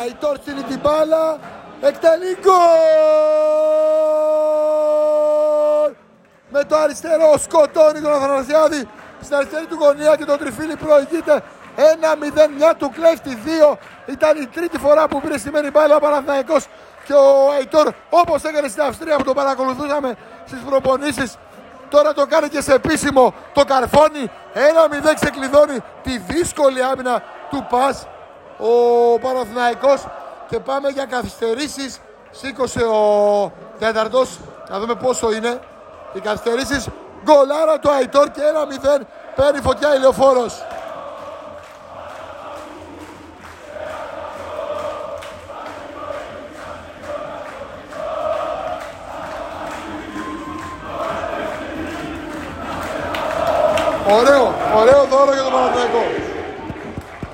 Αϊτόρ στείλει την μπάλα. Εκτελεί γκολ! Με το αριστερό σκοτώνει τον Αθανασιάδη. Στην αριστερή του γωνία και το τριφύλι προηγείται. 1-0 μια του κλέφτη 2 ήταν η τρίτη φορά που πήρε σημαίνει μπάλα ο Παναθηναϊκός και ο Αϊτόρ όπως έκανε στην Αυστρία που τον παρακολουθούσαμε στις προπονήσεις τώρα το κάνει και σε επίσημο. Το καρφώνει. 1-0 ξεκλειδώνει τη δύσκολη άμυνα του ΠΑΣ ο Παναθηναϊκός. Και πάμε για καθυστερήσεις. Σήκωσε ο τέταρτος. Να δούμε πόσο είναι. Οι καθυστερήσεις. Γκολάρα το Αϊτόρ και 1-0 παίρνει φωτιά η Λεωφόρος. Ωραίο, ωραίο δώρο για τον Παναθηναϊκό.